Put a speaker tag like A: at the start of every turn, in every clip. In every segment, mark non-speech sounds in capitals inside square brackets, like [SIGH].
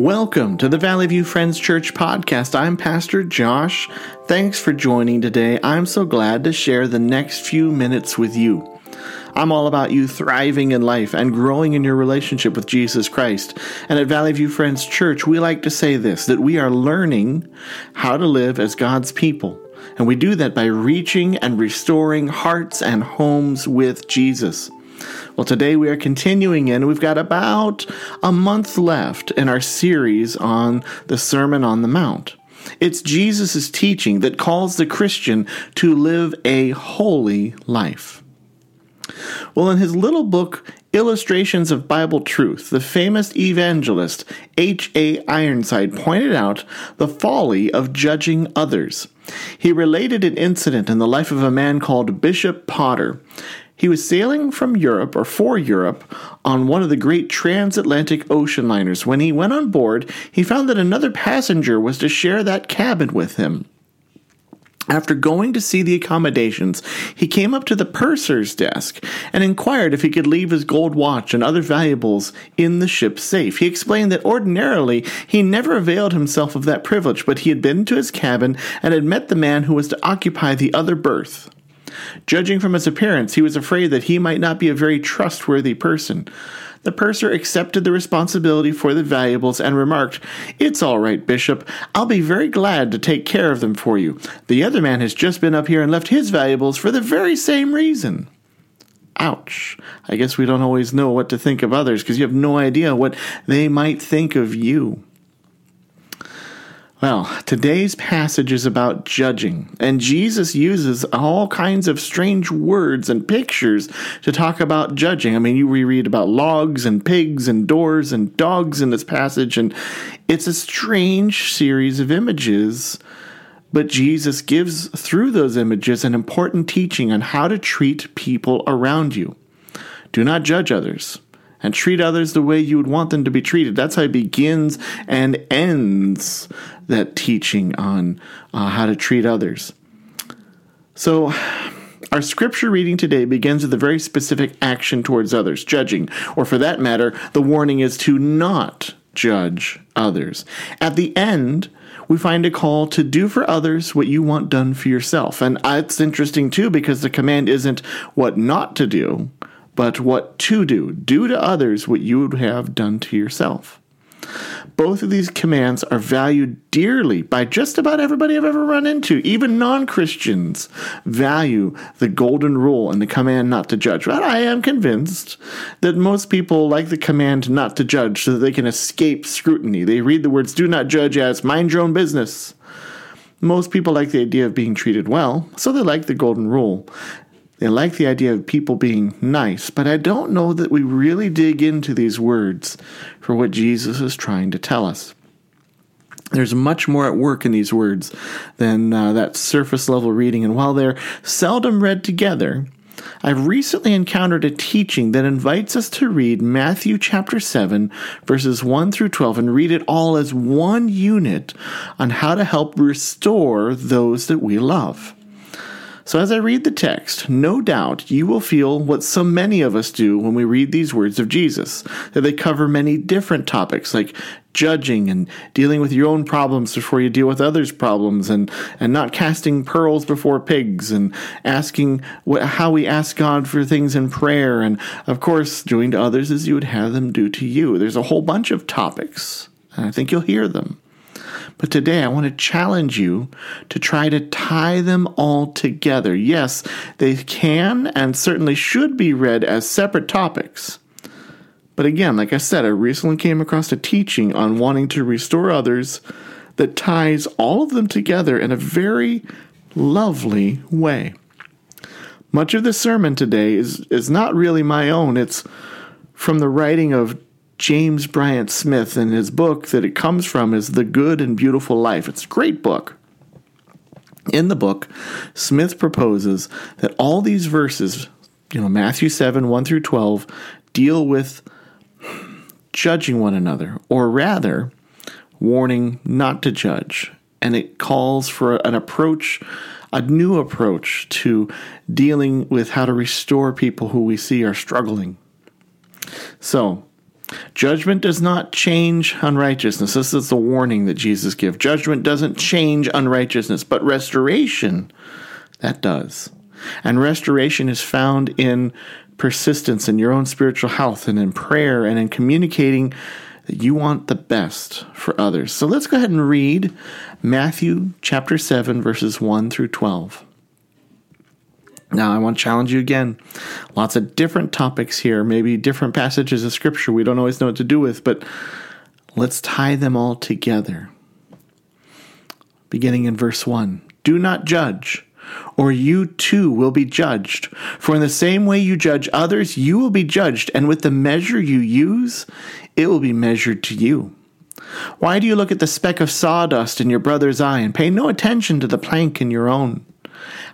A: Welcome to the Valley View Friends Church podcast. I'm Pastor Josh. Thanks for joining today. I'm so glad to share the next few minutes with you. I'm all about you thriving in life and growing in your relationship with Jesus Christ. And at Valley View Friends Church, we like to say this that we are learning how to live as God's people. And we do that by reaching and restoring hearts and homes with Jesus. Well, today we are continuing in. We've got about a month left in our series on the Sermon on the Mount. It's Jesus' teaching that calls the Christian to live a holy life. Well, in his little book, Illustrations of Bible Truth, the famous evangelist H.A. Ironside pointed out the folly of judging others. He related an incident in the life of a man called Bishop Potter. He was sailing from Europe or for Europe on one of the great transatlantic ocean liners. When he went on board, he found that another passenger was to share that cabin with him. After going to see the accommodations, he came up to the purser's desk and inquired if he could leave his gold watch and other valuables in the ship's safe. He explained that ordinarily he never availed himself of that privilege, but he had been to his cabin and had met the man who was to occupy the other berth. Judging from his appearance, he was afraid that he might not be a very trustworthy person. The purser accepted the responsibility for the valuables and remarked, It's all right, Bishop. I'll be very glad to take care of them for you. The other man has just been up here and left his valuables for the very same reason. Ouch. I guess we don't always know what to think of others because you have no idea what they might think of you. Well, today's passage is about judging, and Jesus uses all kinds of strange words and pictures to talk about judging. I mean, you reread about logs and pigs and doors and dogs in this passage, and it's a strange series of images. But Jesus gives through those images an important teaching on how to treat people around you. Do not judge others and treat others the way you would want them to be treated. That's how he begins and ends that teaching on uh, how to treat others. So, our scripture reading today begins with a very specific action towards others, judging, or for that matter, the warning is to not judge others. At the end, we find a call to do for others what you want done for yourself. And it's interesting too because the command isn't what not to do, but what to do. Do to others what you would have done to yourself. Both of these commands are valued dearly by just about everybody I've ever run into. Even non Christians value the golden rule and the command not to judge. But I am convinced that most people like the command not to judge so that they can escape scrutiny. They read the words do not judge as mind your own business. Most people like the idea of being treated well, so they like the golden rule. They like the idea of people being nice, but I don't know that we really dig into these words for what Jesus is trying to tell us. There's much more at work in these words than uh, that surface level reading, and while they're seldom read together, I've recently encountered a teaching that invites us to read Matthew chapter 7, verses 1 through 12, and read it all as one unit on how to help restore those that we love. So, as I read the text, no doubt you will feel what so many of us do when we read these words of Jesus that they cover many different topics like judging and dealing with your own problems before you deal with others' problems and, and not casting pearls before pigs and asking what, how we ask God for things in prayer and, of course, doing to others as you would have them do to you. There's a whole bunch of topics, and I think you'll hear them. But today I want to challenge you to try to tie them all together. Yes, they can and certainly should be read as separate topics. But again, like I said, I recently came across a teaching on wanting to restore others that ties all of them together in a very lovely way. Much of the sermon today is, is not really my own. It's from the writing of James Bryan Smith, and his book that it comes from is The Good and Beautiful Life. It's a great book. In the book, Smith proposes that all these verses, you know, Matthew 7, 1 through 12, deal with judging one another, or rather, warning not to judge. And it calls for an approach, a new approach to dealing with how to restore people who we see are struggling. So, Judgment does not change unrighteousness. This is the warning that Jesus gives. Judgment doesn't change unrighteousness, but restoration, that does. And restoration is found in persistence in your own spiritual health and in prayer and in communicating that you want the best for others. So let's go ahead and read Matthew chapter 7, verses 1 through 12. Now, I want to challenge you again. Lots of different topics here, maybe different passages of scripture we don't always know what to do with, but let's tie them all together. Beginning in verse 1 Do not judge, or you too will be judged. For in the same way you judge others, you will be judged, and with the measure you use, it will be measured to you. Why do you look at the speck of sawdust in your brother's eye and pay no attention to the plank in your own?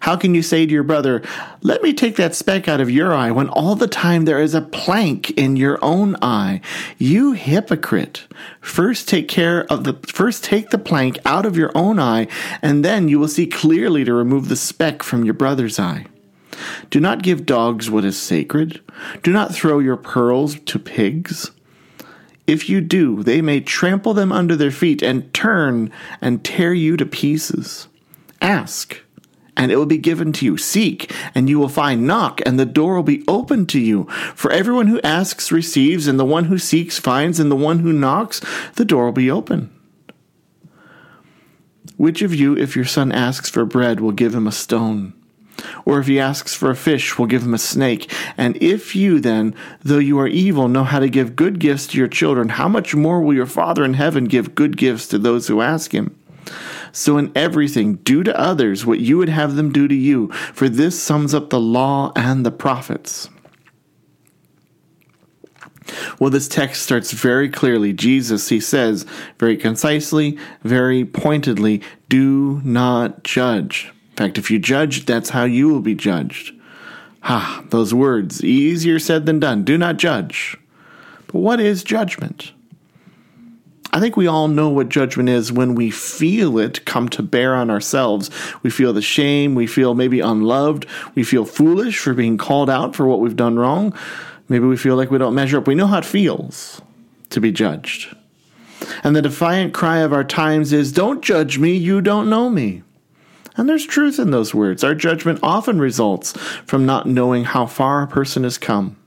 A: How can you say to your brother, Let me take that speck out of your eye, when all the time there is a plank in your own eye? You hypocrite! First take care of the first take the plank out of your own eye, and then you will see clearly to remove the speck from your brother's eye. Do not give dogs what is sacred. Do not throw your pearls to pigs. If you do, they may trample them under their feet and turn and tear you to pieces. Ask and it will be given to you. Seek, and you will find. Knock, and the door will be opened to you. For everyone who asks receives, and the one who seeks finds, and the one who knocks, the door will be open. Which of you, if your son asks for bread, will give him a stone? Or if he asks for a fish, will give him a snake? And if you then, though you are evil, know how to give good gifts to your children, how much more will your Father in heaven give good gifts to those who ask him? So, in everything, do to others what you would have them do to you, for this sums up the law and the prophets. Well, this text starts very clearly. Jesus, he says very concisely, very pointedly, do not judge. In fact, if you judge, that's how you will be judged. Ha, those words, easier said than done. Do not judge. But what is judgment? I think we all know what judgment is when we feel it come to bear on ourselves. We feel the shame, we feel maybe unloved, we feel foolish for being called out for what we've done wrong. Maybe we feel like we don't measure up. We know how it feels to be judged. And the defiant cry of our times is, Don't judge me, you don't know me. And there's truth in those words. Our judgment often results from not knowing how far a person has come.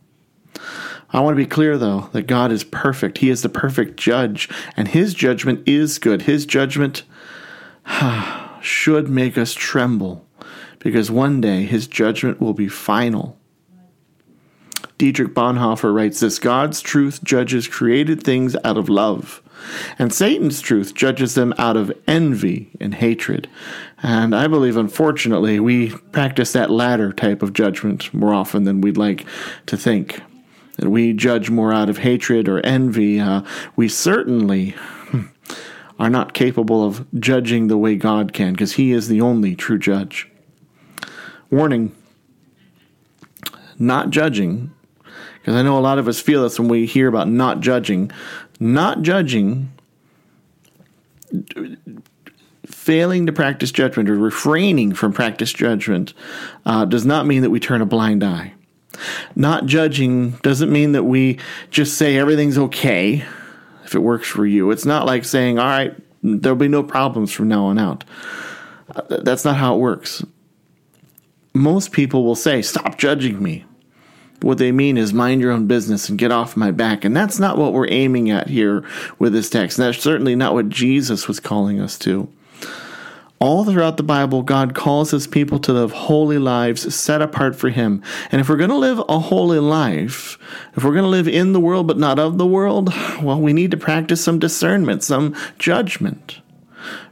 A: I want to be clear, though, that God is perfect. He is the perfect judge, and His judgment is good. His judgment [SIGHS] should make us tremble, because one day His judgment will be final. Dietrich Bonhoeffer writes this God's truth judges created things out of love, and Satan's truth judges them out of envy and hatred. And I believe, unfortunately, we practice that latter type of judgment more often than we'd like to think that we judge more out of hatred or envy, uh, we certainly hmm, are not capable of judging the way God can, because He is the only true judge. Warning not judging, because I know a lot of us feel this when we hear about not judging. Not judging, failing to practice judgment or refraining from practice judgment uh, does not mean that we turn a blind eye. Not judging doesn't mean that we just say everything's okay if it works for you. It's not like saying, all right, there'll be no problems from now on out. Uh, that's not how it works. Most people will say, stop judging me. What they mean is mind your own business and get off my back. And that's not what we're aiming at here with this text. And that's certainly not what Jesus was calling us to. All throughout the Bible, God calls his people to live holy lives set apart for him. And if we're going to live a holy life, if we're going to live in the world but not of the world, well, we need to practice some discernment, some judgment.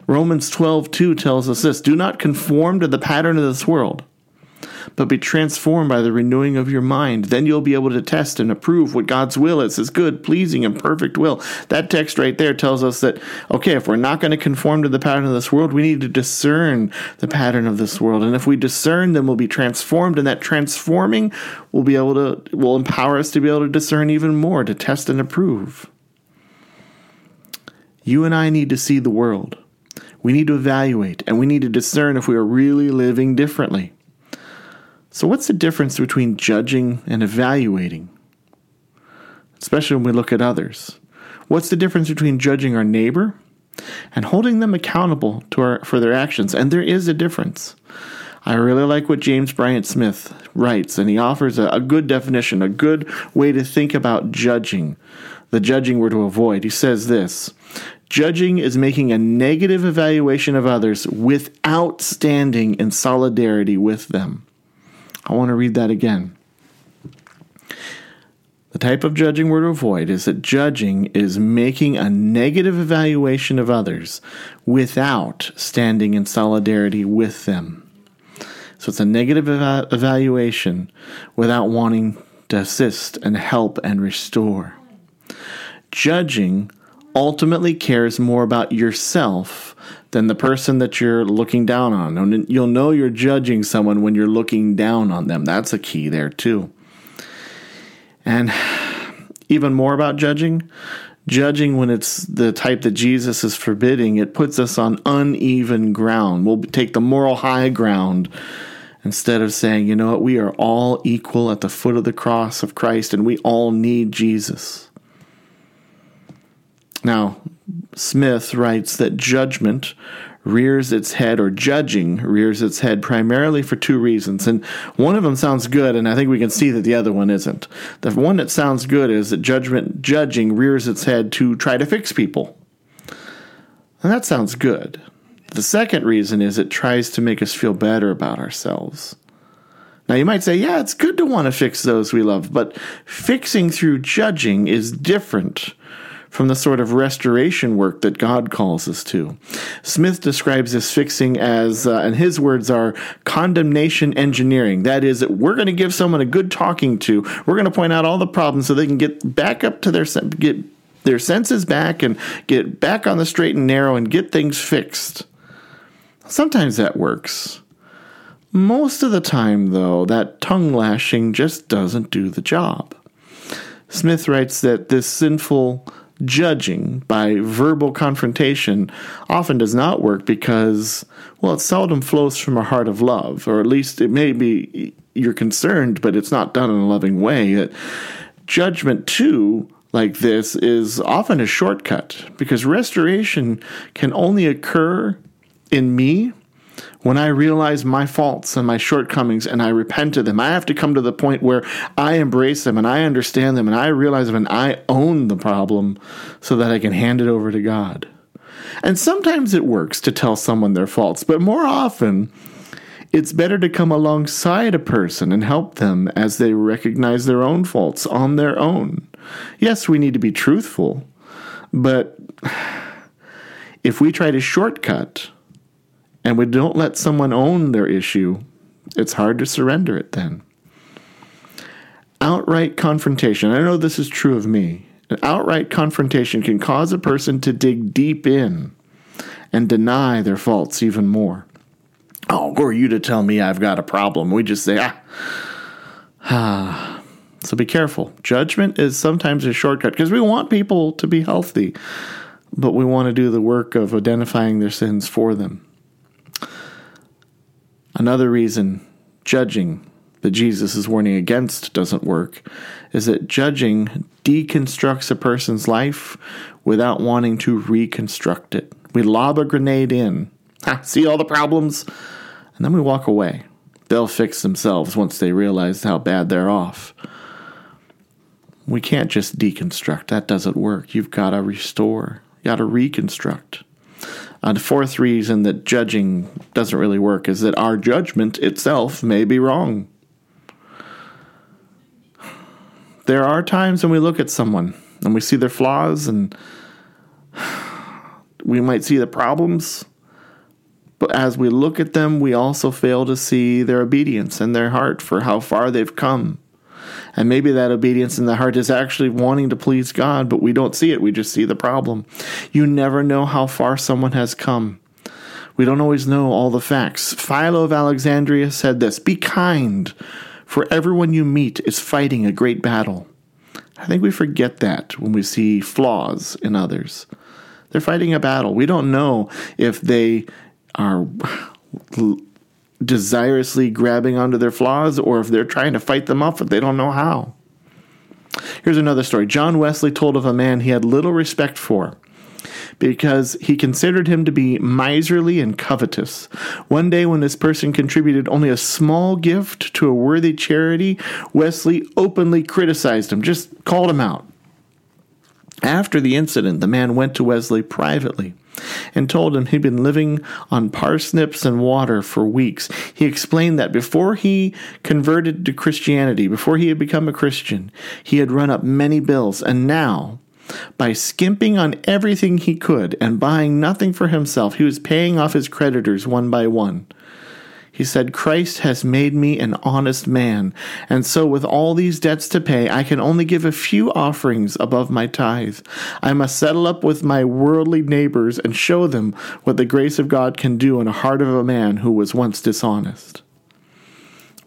A: Romans 12, 2 tells us this Do not conform to the pattern of this world but be transformed by the renewing of your mind. Then you'll be able to test and approve what God's will is, his good, pleasing, and perfect will. That text right there tells us that, okay, if we're not going to conform to the pattern of this world, we need to discern the pattern of this world. And if we discern, then we'll be transformed, and that transforming will be able to, will empower us to be able to discern even more, to test and approve. You and I need to see the world. We need to evaluate and we need to discern if we are really living differently. So, what's the difference between judging and evaluating? especially when we look at others. What's the difference between judging our neighbor and holding them accountable our, for their actions? And there is a difference. I really like what James Bryan Smith writes, and he offers a, a good definition, a good way to think about judging, the judging we're to avoid. He says this Judging is making a negative evaluation of others without standing in solidarity with them. I want to read that again. The type of judging we're to avoid is that judging is making a negative evaluation of others without standing in solidarity with them. So it's a negative eva- evaluation without wanting to assist and help and restore. Judging ultimately cares more about yourself than the person that you're looking down on. And you'll know you're judging someone when you're looking down on them. That's a key there, too. And even more about judging, judging when it's the type that Jesus is forbidding, it puts us on uneven ground. We'll take the moral high ground instead of saying, you know what, we are all equal at the foot of the cross of Christ and we all need Jesus. Now, Smith writes that judgment rears its head, or judging rears its head primarily for two reasons. And one of them sounds good, and I think we can see that the other one isn't. The one that sounds good is that judgment, judging rears its head to try to fix people. And that sounds good. The second reason is it tries to make us feel better about ourselves. Now, you might say, yeah, it's good to want to fix those we love, but fixing through judging is different from the sort of restoration work that God calls us to. Smith describes this fixing as, uh, and his words are condemnation engineering. That is, we're going to give someone a good talking to. We're going to point out all the problems so they can get back up to their get their senses back and get back on the straight and narrow and get things fixed. Sometimes that works. Most of the time, though, that tongue lashing just doesn't do the job. Smith writes that this sinful judging by verbal confrontation often does not work because, well, it seldom flows from a heart of love, or at least it may be you're concerned, but it's not done in a loving way. Judgment, too, like this, is often a shortcut because restoration can only occur in me when I realize my faults and my shortcomings and I repent of them, I have to come to the point where I embrace them and I understand them and I realize them and I own the problem so that I can hand it over to God. And sometimes it works to tell someone their faults, but more often, it's better to come alongside a person and help them as they recognize their own faults on their own. Yes, we need to be truthful, but [SIGHS] if we try to shortcut, and we don't let someone own their issue, it's hard to surrender it then. Outright confrontation. I know this is true of me. An outright confrontation can cause a person to dig deep in and deny their faults even more. Oh, who are you to tell me I've got a problem? We just say, ah. ah. [SIGHS] So be careful. Judgment is sometimes a shortcut because we want people to be healthy, but we want to do the work of identifying their sins for them. Another reason judging that Jesus is warning against doesn't work is that judging deconstructs a person's life without wanting to reconstruct it. We lob a grenade in, ha, see all the problems, and then we walk away. They'll fix themselves once they realize how bad they're off. We can't just deconstruct. That doesn't work. You've got to restore. You got to reconstruct. Uh, the fourth reason that judging doesn't really work is that our judgment itself may be wrong. There are times when we look at someone and we see their flaws and [SIGHS] we might see the problems, but as we look at them, we also fail to see their obedience and their heart for how far they've come. And maybe that obedience in the heart is actually wanting to please God, but we don't see it. We just see the problem. You never know how far someone has come. We don't always know all the facts. Philo of Alexandria said this Be kind, for everyone you meet is fighting a great battle. I think we forget that when we see flaws in others. They're fighting a battle. We don't know if they are desirously grabbing onto their flaws or if they're trying to fight them off but they don't know how. Here's another story. John Wesley told of a man he had little respect for because he considered him to be miserly and covetous. One day, when this person contributed only a small gift to a worthy charity, Wesley openly criticized him, just called him out. After the incident, the man went to Wesley privately and told him he'd been living on parsnips and water for weeks. He explained that before he converted to Christianity, before he had become a Christian, he had run up many bills, and now, by skimping on everything he could and buying nothing for himself, he was paying off his creditors one by one. He said, Christ has made me an honest man, and so with all these debts to pay, I can only give a few offerings above my tithe. I must settle up with my worldly neighbors and show them what the grace of God can do in the heart of a man who was once dishonest.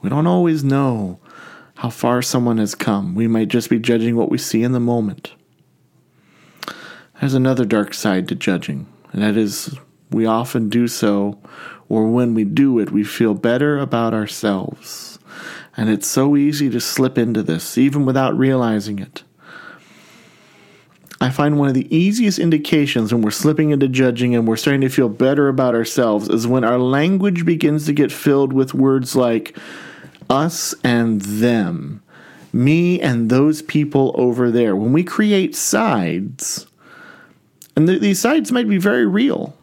A: We don't always know how far someone has come. We might just be judging what we see in the moment. There's another dark side to judging, and that is we often do so or when we do it, we feel better about ourselves. And it's so easy to slip into this, even without realizing it. I find one of the easiest indications when we're slipping into judging and we're starting to feel better about ourselves is when our language begins to get filled with words like us and them, me and those people over there. When we create sides, and th- these sides might be very real,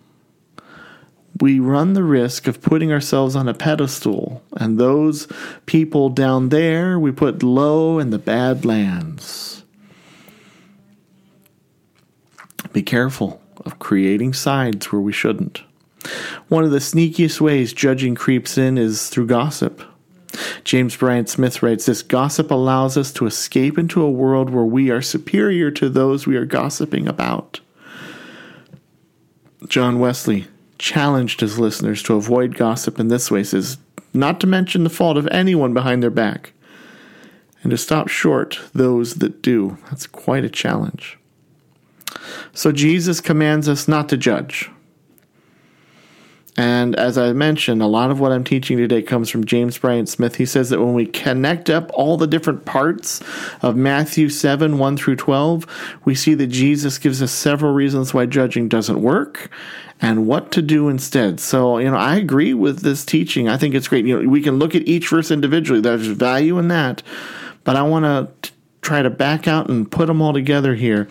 A: we run the risk of putting ourselves on a pedestal, and those people down there we put low in the bad lands. Be careful of creating sides where we shouldn't. One of the sneakiest ways judging creeps in is through gossip. James Bryan Smith writes this gossip allows us to escape into a world where we are superior to those we are gossiping about. John Wesley challenged his listeners to avoid gossip in this way says, not to mention the fault of anyone behind their back, and to stop short those that do. That's quite a challenge. So Jesus commands us not to judge. And as I mentioned, a lot of what I'm teaching today comes from James Bryan Smith. He says that when we connect up all the different parts of Matthew 7 1 through 12, we see that Jesus gives us several reasons why judging doesn't work and what to do instead. So, you know, I agree with this teaching. I think it's great. You know, we can look at each verse individually, there's value in that, but I want to try to back out and put them all together here.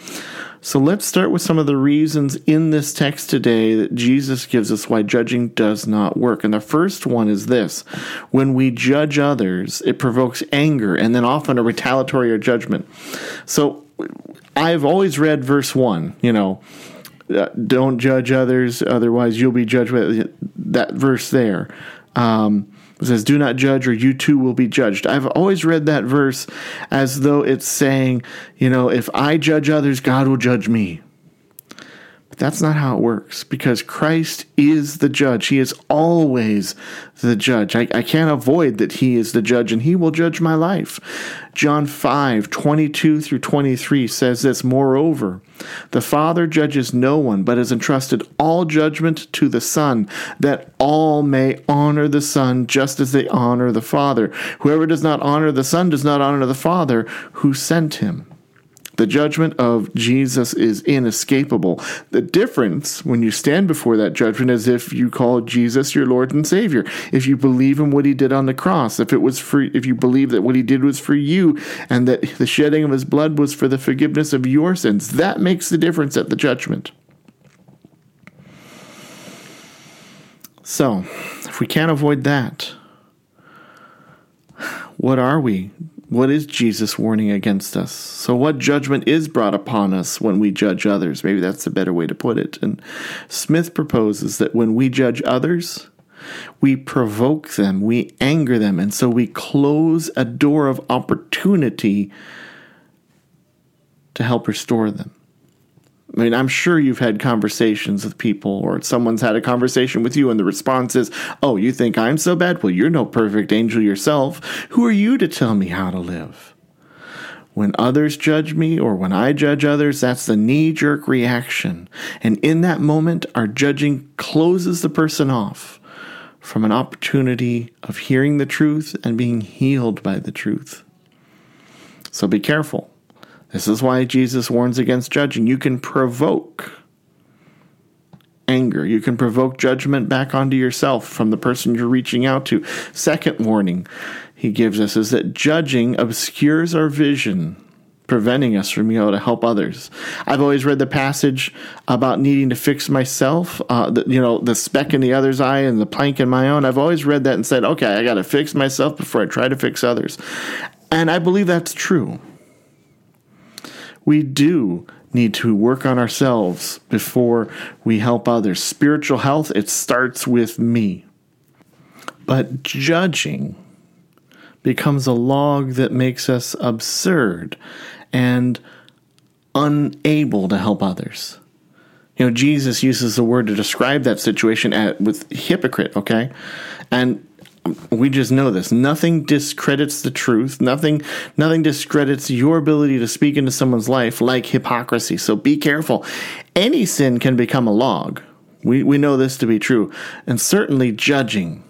A: So let's start with some of the reasons in this text today that Jesus gives us why judging does not work. And the first one is this when we judge others, it provokes anger and then often a retaliatory or judgment. So I've always read verse 1, you know, uh, don't judge others, otherwise you'll be judged. That verse there. Um, it says, Do not judge, or you too will be judged. I've always read that verse as though it's saying, you know, if I judge others, God will judge me. That's not how it works because Christ is the judge. He is always the judge. I, I can't avoid that He is the judge and He will judge my life. John 5 22 through 23 says this Moreover, the Father judges no one, but has entrusted all judgment to the Son, that all may honor the Son just as they honor the Father. Whoever does not honor the Son does not honor the Father who sent him. The judgment of Jesus is inescapable. The difference when you stand before that judgment is if you call Jesus your Lord and Savior, if you believe in what he did on the cross, if it was for if you believe that what he did was for you and that the shedding of his blood was for the forgiveness of your sins. That makes the difference at the judgment. So, if we can't avoid that, what are we what is Jesus warning against us? So, what judgment is brought upon us when we judge others? Maybe that's a better way to put it. And Smith proposes that when we judge others, we provoke them, we anger them, and so we close a door of opportunity to help restore them. I mean, I'm sure you've had conversations with people, or someone's had a conversation with you, and the response is, Oh, you think I'm so bad? Well, you're no perfect angel yourself. Who are you to tell me how to live? When others judge me or when I judge others, that's the knee jerk reaction. And in that moment, our judging closes the person off from an opportunity of hearing the truth and being healed by the truth. So be careful This is why Jesus warns against judging. You can provoke anger. You can provoke judgment back onto yourself from the person you're reaching out to. Second warning he gives us is that judging obscures our vision, preventing us from being able to help others. I've always read the passage about needing to fix myself, uh, the, you know, the speck in the other's eye and the plank in my own. I've always read that and said, okay, I got to fix myself before I try to fix others. And I believe that's true. We do need to work on ourselves before we help others. Spiritual health, it starts with me. But judging becomes a log that makes us absurd and unable to help others. You know, Jesus uses the word to describe that situation at, with hypocrite, okay? And we just know this. Nothing discredits the truth. Nothing nothing discredits your ability to speak into someone's life like hypocrisy. So be careful. Any sin can become a log. We we know this to be true. And certainly judging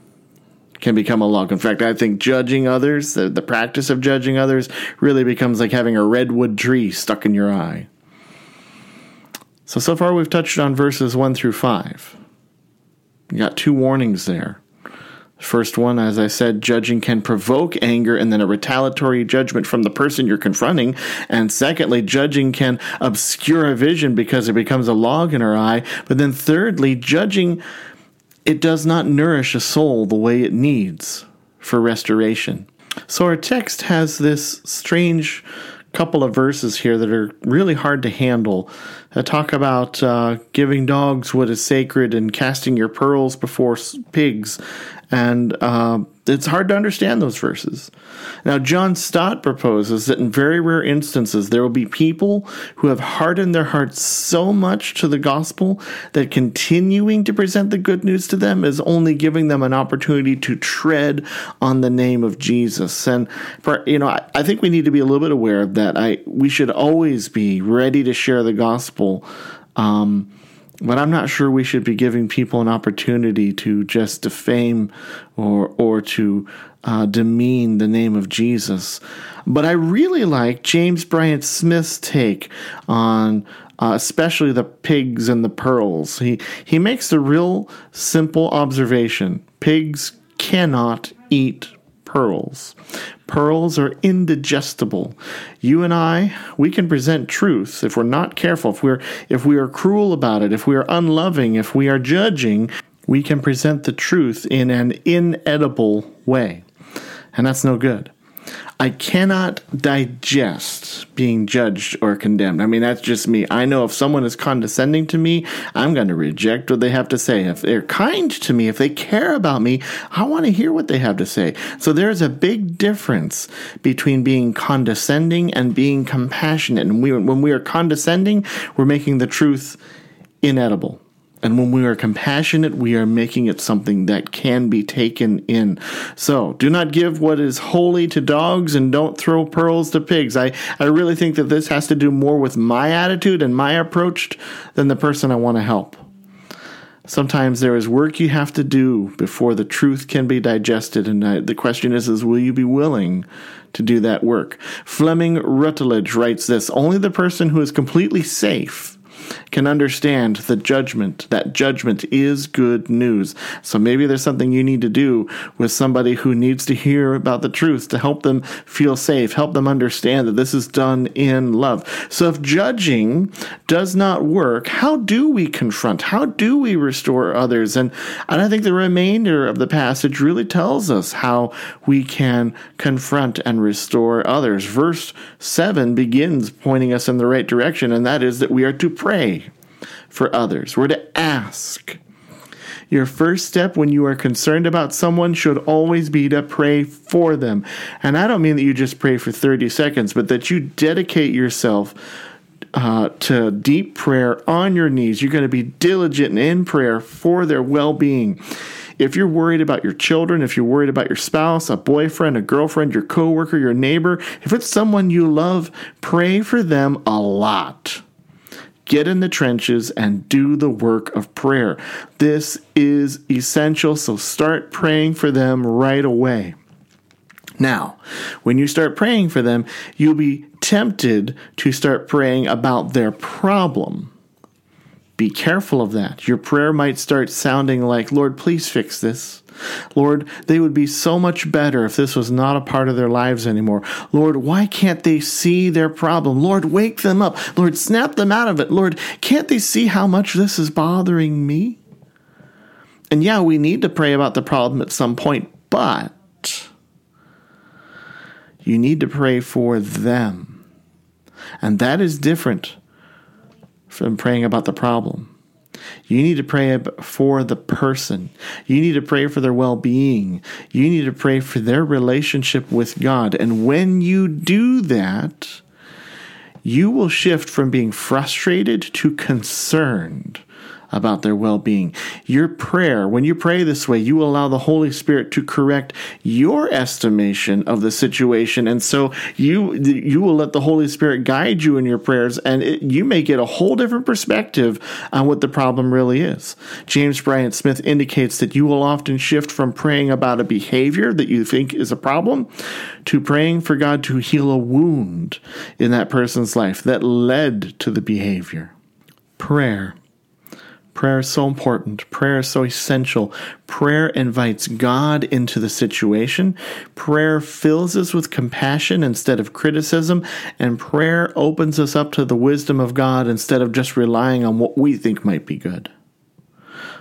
A: can become a log. In fact, I think judging others, the, the practice of judging others, really becomes like having a redwood tree stuck in your eye. So, so far we've touched on verses 1 through 5. You got two warnings there. First one, as I said, judging can provoke anger and then a retaliatory judgment from the person you're confronting. And secondly, judging can obscure a vision because it becomes a log in our eye. But then thirdly, judging, it does not nourish a soul the way it needs for restoration. So our text has this strange couple of verses here that are really hard to handle that talk about uh, giving dogs what is sacred and casting your pearls before pigs and uh, it's hard to understand those verses. Now, John Stott proposes that in very rare instances, there will be people who have hardened their hearts so much to the gospel that continuing to present the good news to them is only giving them an opportunity to tread on the name of Jesus. And, for, you know, I, I think we need to be a little bit aware of that. I, we should always be ready to share the gospel. Um, but I'm not sure we should be giving people an opportunity to just defame or or to uh, demean the name of Jesus. But I really like James Bryan Smith's take on uh, especially the pigs and the pearls. He he makes a real simple observation: pigs cannot eat pearls. Pearls are indigestible. You and I, we can present truth if we're not careful, if we're if we are cruel about it, if we are unloving, if we are judging, we can present the truth in an inedible way. And that's no good. I cannot digest being judged or condemned. I mean, that's just me. I know if someone is condescending to me, I'm going to reject what they have to say. If they're kind to me, if they care about me, I want to hear what they have to say. So there's a big difference between being condescending and being compassionate. And we, when we are condescending, we're making the truth inedible. And when we are compassionate, we are making it something that can be taken in. So do not give what is holy to dogs and don't throw pearls to pigs. I, I really think that this has to do more with my attitude and my approach than the person I want to help. Sometimes there is work you have to do before the truth can be digested, and I, the question is, is will you be willing to do that work? Fleming Rutledge writes this: Only the person who is completely safe can understand the judgment. That judgment is good news. So maybe there's something you need to do with somebody who needs to hear about the truth to help them feel safe, help them understand that this is done in love. So if judging does not work, how do we confront? How do we restore others? And, and I think the remainder of the passage really tells us how we can confront and restore others. Verse 7 begins pointing us in the right direction, and that is that we are to pray for others. We're to ask. Your first step when you are concerned about someone should always be to pray for them. And I don't mean that you just pray for 30 seconds, but that you dedicate yourself uh, to deep prayer on your knees. You're going to be diligent in prayer for their well being. If you're worried about your children, if you're worried about your spouse, a boyfriend, a girlfriend, your coworker, your neighbor, if it's someone you love, pray for them a lot get in the trenches and do the work of prayer. This is essential, so start praying for them right away. Now, when you start praying for them, you'll be tempted to start praying about their problem. Be careful of that. Your prayer might start sounding like, Lord, please fix this. Lord, they would be so much better if this was not a part of their lives anymore. Lord, why can't they see their problem? Lord, wake them up. Lord, snap them out of it. Lord, can't they see how much this is bothering me? And yeah, we need to pray about the problem at some point, but you need to pray for them. And that is different from praying about the problem. You need to pray for the person. You need to pray for their well being. You need to pray for their relationship with God. And when you do that, you will shift from being frustrated to concerned about their well being. Your prayer, when you pray this way, you allow the Holy Spirit to correct your estimation of the situation. And so you, you will let the Holy Spirit guide you in your prayers, and it, you may get a whole different perspective on what the problem really is. James Bryan Smith indicates that you will often shift from praying about a behavior that you think is a problem to praying for God to heal a wound in that person's life that led to the behavior. Prayer Prayer is so important. Prayer is so essential. Prayer invites God into the situation. Prayer fills us with compassion instead of criticism. And prayer opens us up to the wisdom of God instead of just relying on what we think might be good.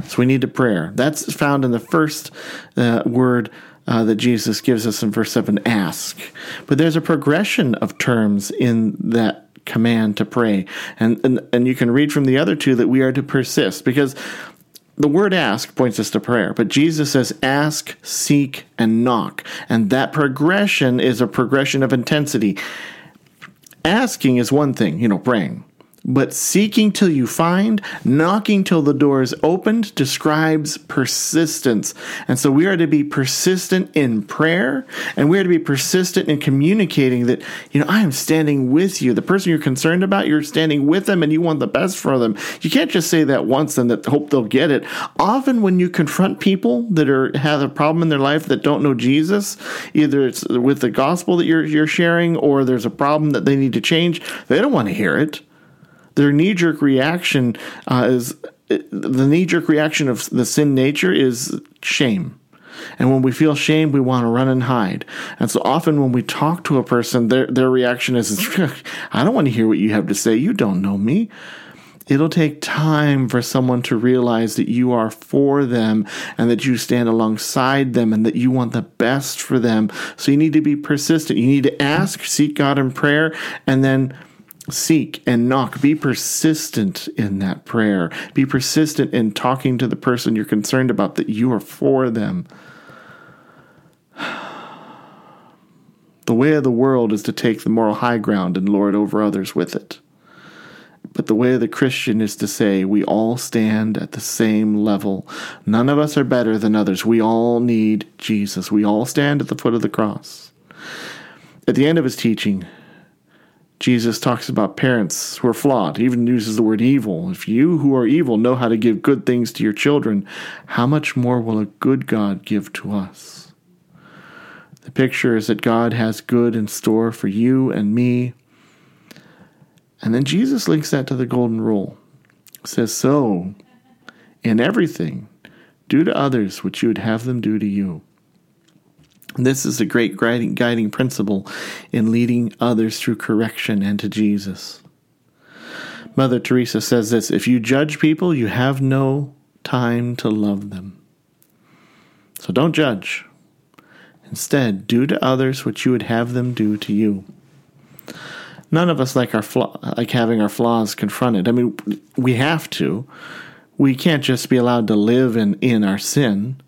A: So we need to prayer. That's found in the first uh, word uh, that Jesus gives us in verse 7 ask. But there's a progression of terms in that command to pray. And, and, and you can read from the other two that we are to persist because the word ask points us to prayer, but Jesus says ask, seek, and knock. And that progression is a progression of intensity. Asking is one thing, you know, praying. But seeking till you find, knocking till the door is opened describes persistence. And so we are to be persistent in prayer and we are to be persistent in communicating that, you know, I am standing with you. The person you're concerned about, you're standing with them and you want the best for them. You can't just say that once and that hope they'll get it. Often when you confront people that are have a problem in their life that don't know Jesus, either it's with the gospel that you're you're sharing or there's a problem that they need to change, they don't want to hear it their knee jerk reaction uh, is the knee jerk reaction of the sin nature is shame. And when we feel shame, we want to run and hide. And so often when we talk to a person, their, their reaction is, I don't want to hear what you have to say. You don't know me. It'll take time for someone to realize that you are for them and that you stand alongside them and that you want the best for them. So you need to be persistent. You need to ask, seek God in prayer, and then seek and knock. Be persistent in that prayer. Be persistent in talking to the person you're concerned about that you are for them. [SIGHS] The way of the world is to take the moral high ground and lord over others with it. But the way of the Christian is to say we all stand at the same level. None of us are better than others. We all need Jesus. We all stand at the foot of the cross. At the end of his teaching, Jesus talks about parents who are flawed. He even uses the word evil. If you who are evil know how to give good things to your children, how much more will a good God give to us? The picture is that God has good in store for you and me. And then Jesus links that to the golden rule. says, So, in everything, do to others what you would have them do to you. This is a great guiding, guiding principle in leading others through correction and to Jesus. Mother Teresa says this if you judge people, you have no time to love them. So don't judge. Instead, do to others what you would have them do to you. None of us like our flaw, like having our flaws confronted. I mean, we have to. We can't just be allowed to live in, in our sin.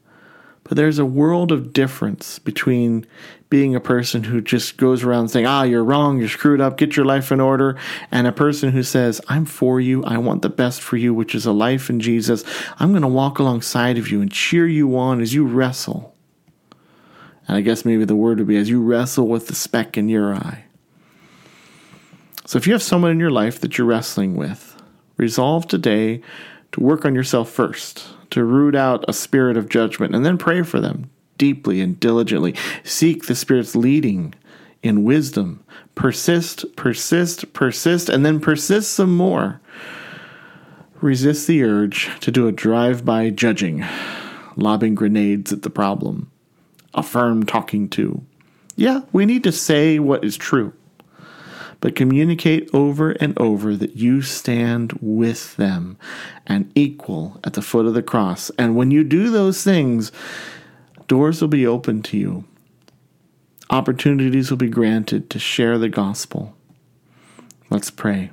A: But there's a world of difference between being a person who just goes around saying, ah, you're wrong, you're screwed up, get your life in order, and a person who says, I'm for you, I want the best for you, which is a life in Jesus. I'm going to walk alongside of you and cheer you on as you wrestle. And I guess maybe the word would be as you wrestle with the speck in your eye. So if you have someone in your life that you're wrestling with, resolve today to work on yourself first to root out a spirit of judgment, and then pray for them deeply and diligently. Seek the Spirit's leading in wisdom. Persist, persist, persist, and then persist some more. Resist the urge to do a drive by judging, lobbing grenades at the problem, affirm talking to. Yeah, we need to say what is true, but communicate over and over that you stand with them and equal at the foot of the cross. And when you do those things, doors will be open to you opportunities will be granted to share the gospel. Let's pray.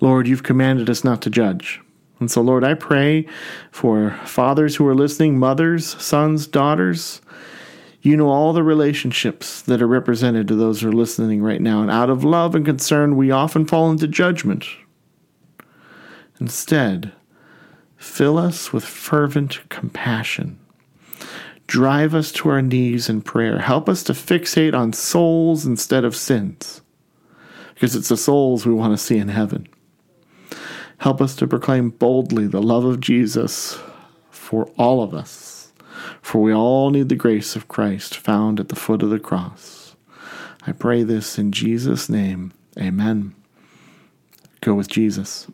A: Lord, you've commanded us not to judge. And so, Lord, I pray for fathers who are listening, mothers, sons, daughters. You know all the relationships that are represented to those who are listening right now. And out of love and concern, we often fall into judgment. Instead, fill us with fervent compassion Drive us to our knees in prayer. Help us to fixate on souls instead of sins, because it's the souls we want to see in heaven. Help us to proclaim boldly the love of Jesus for all of us, for we all need the grace of Christ found at the foot of the cross. I pray this in Jesus' name. Amen. Go with Jesus.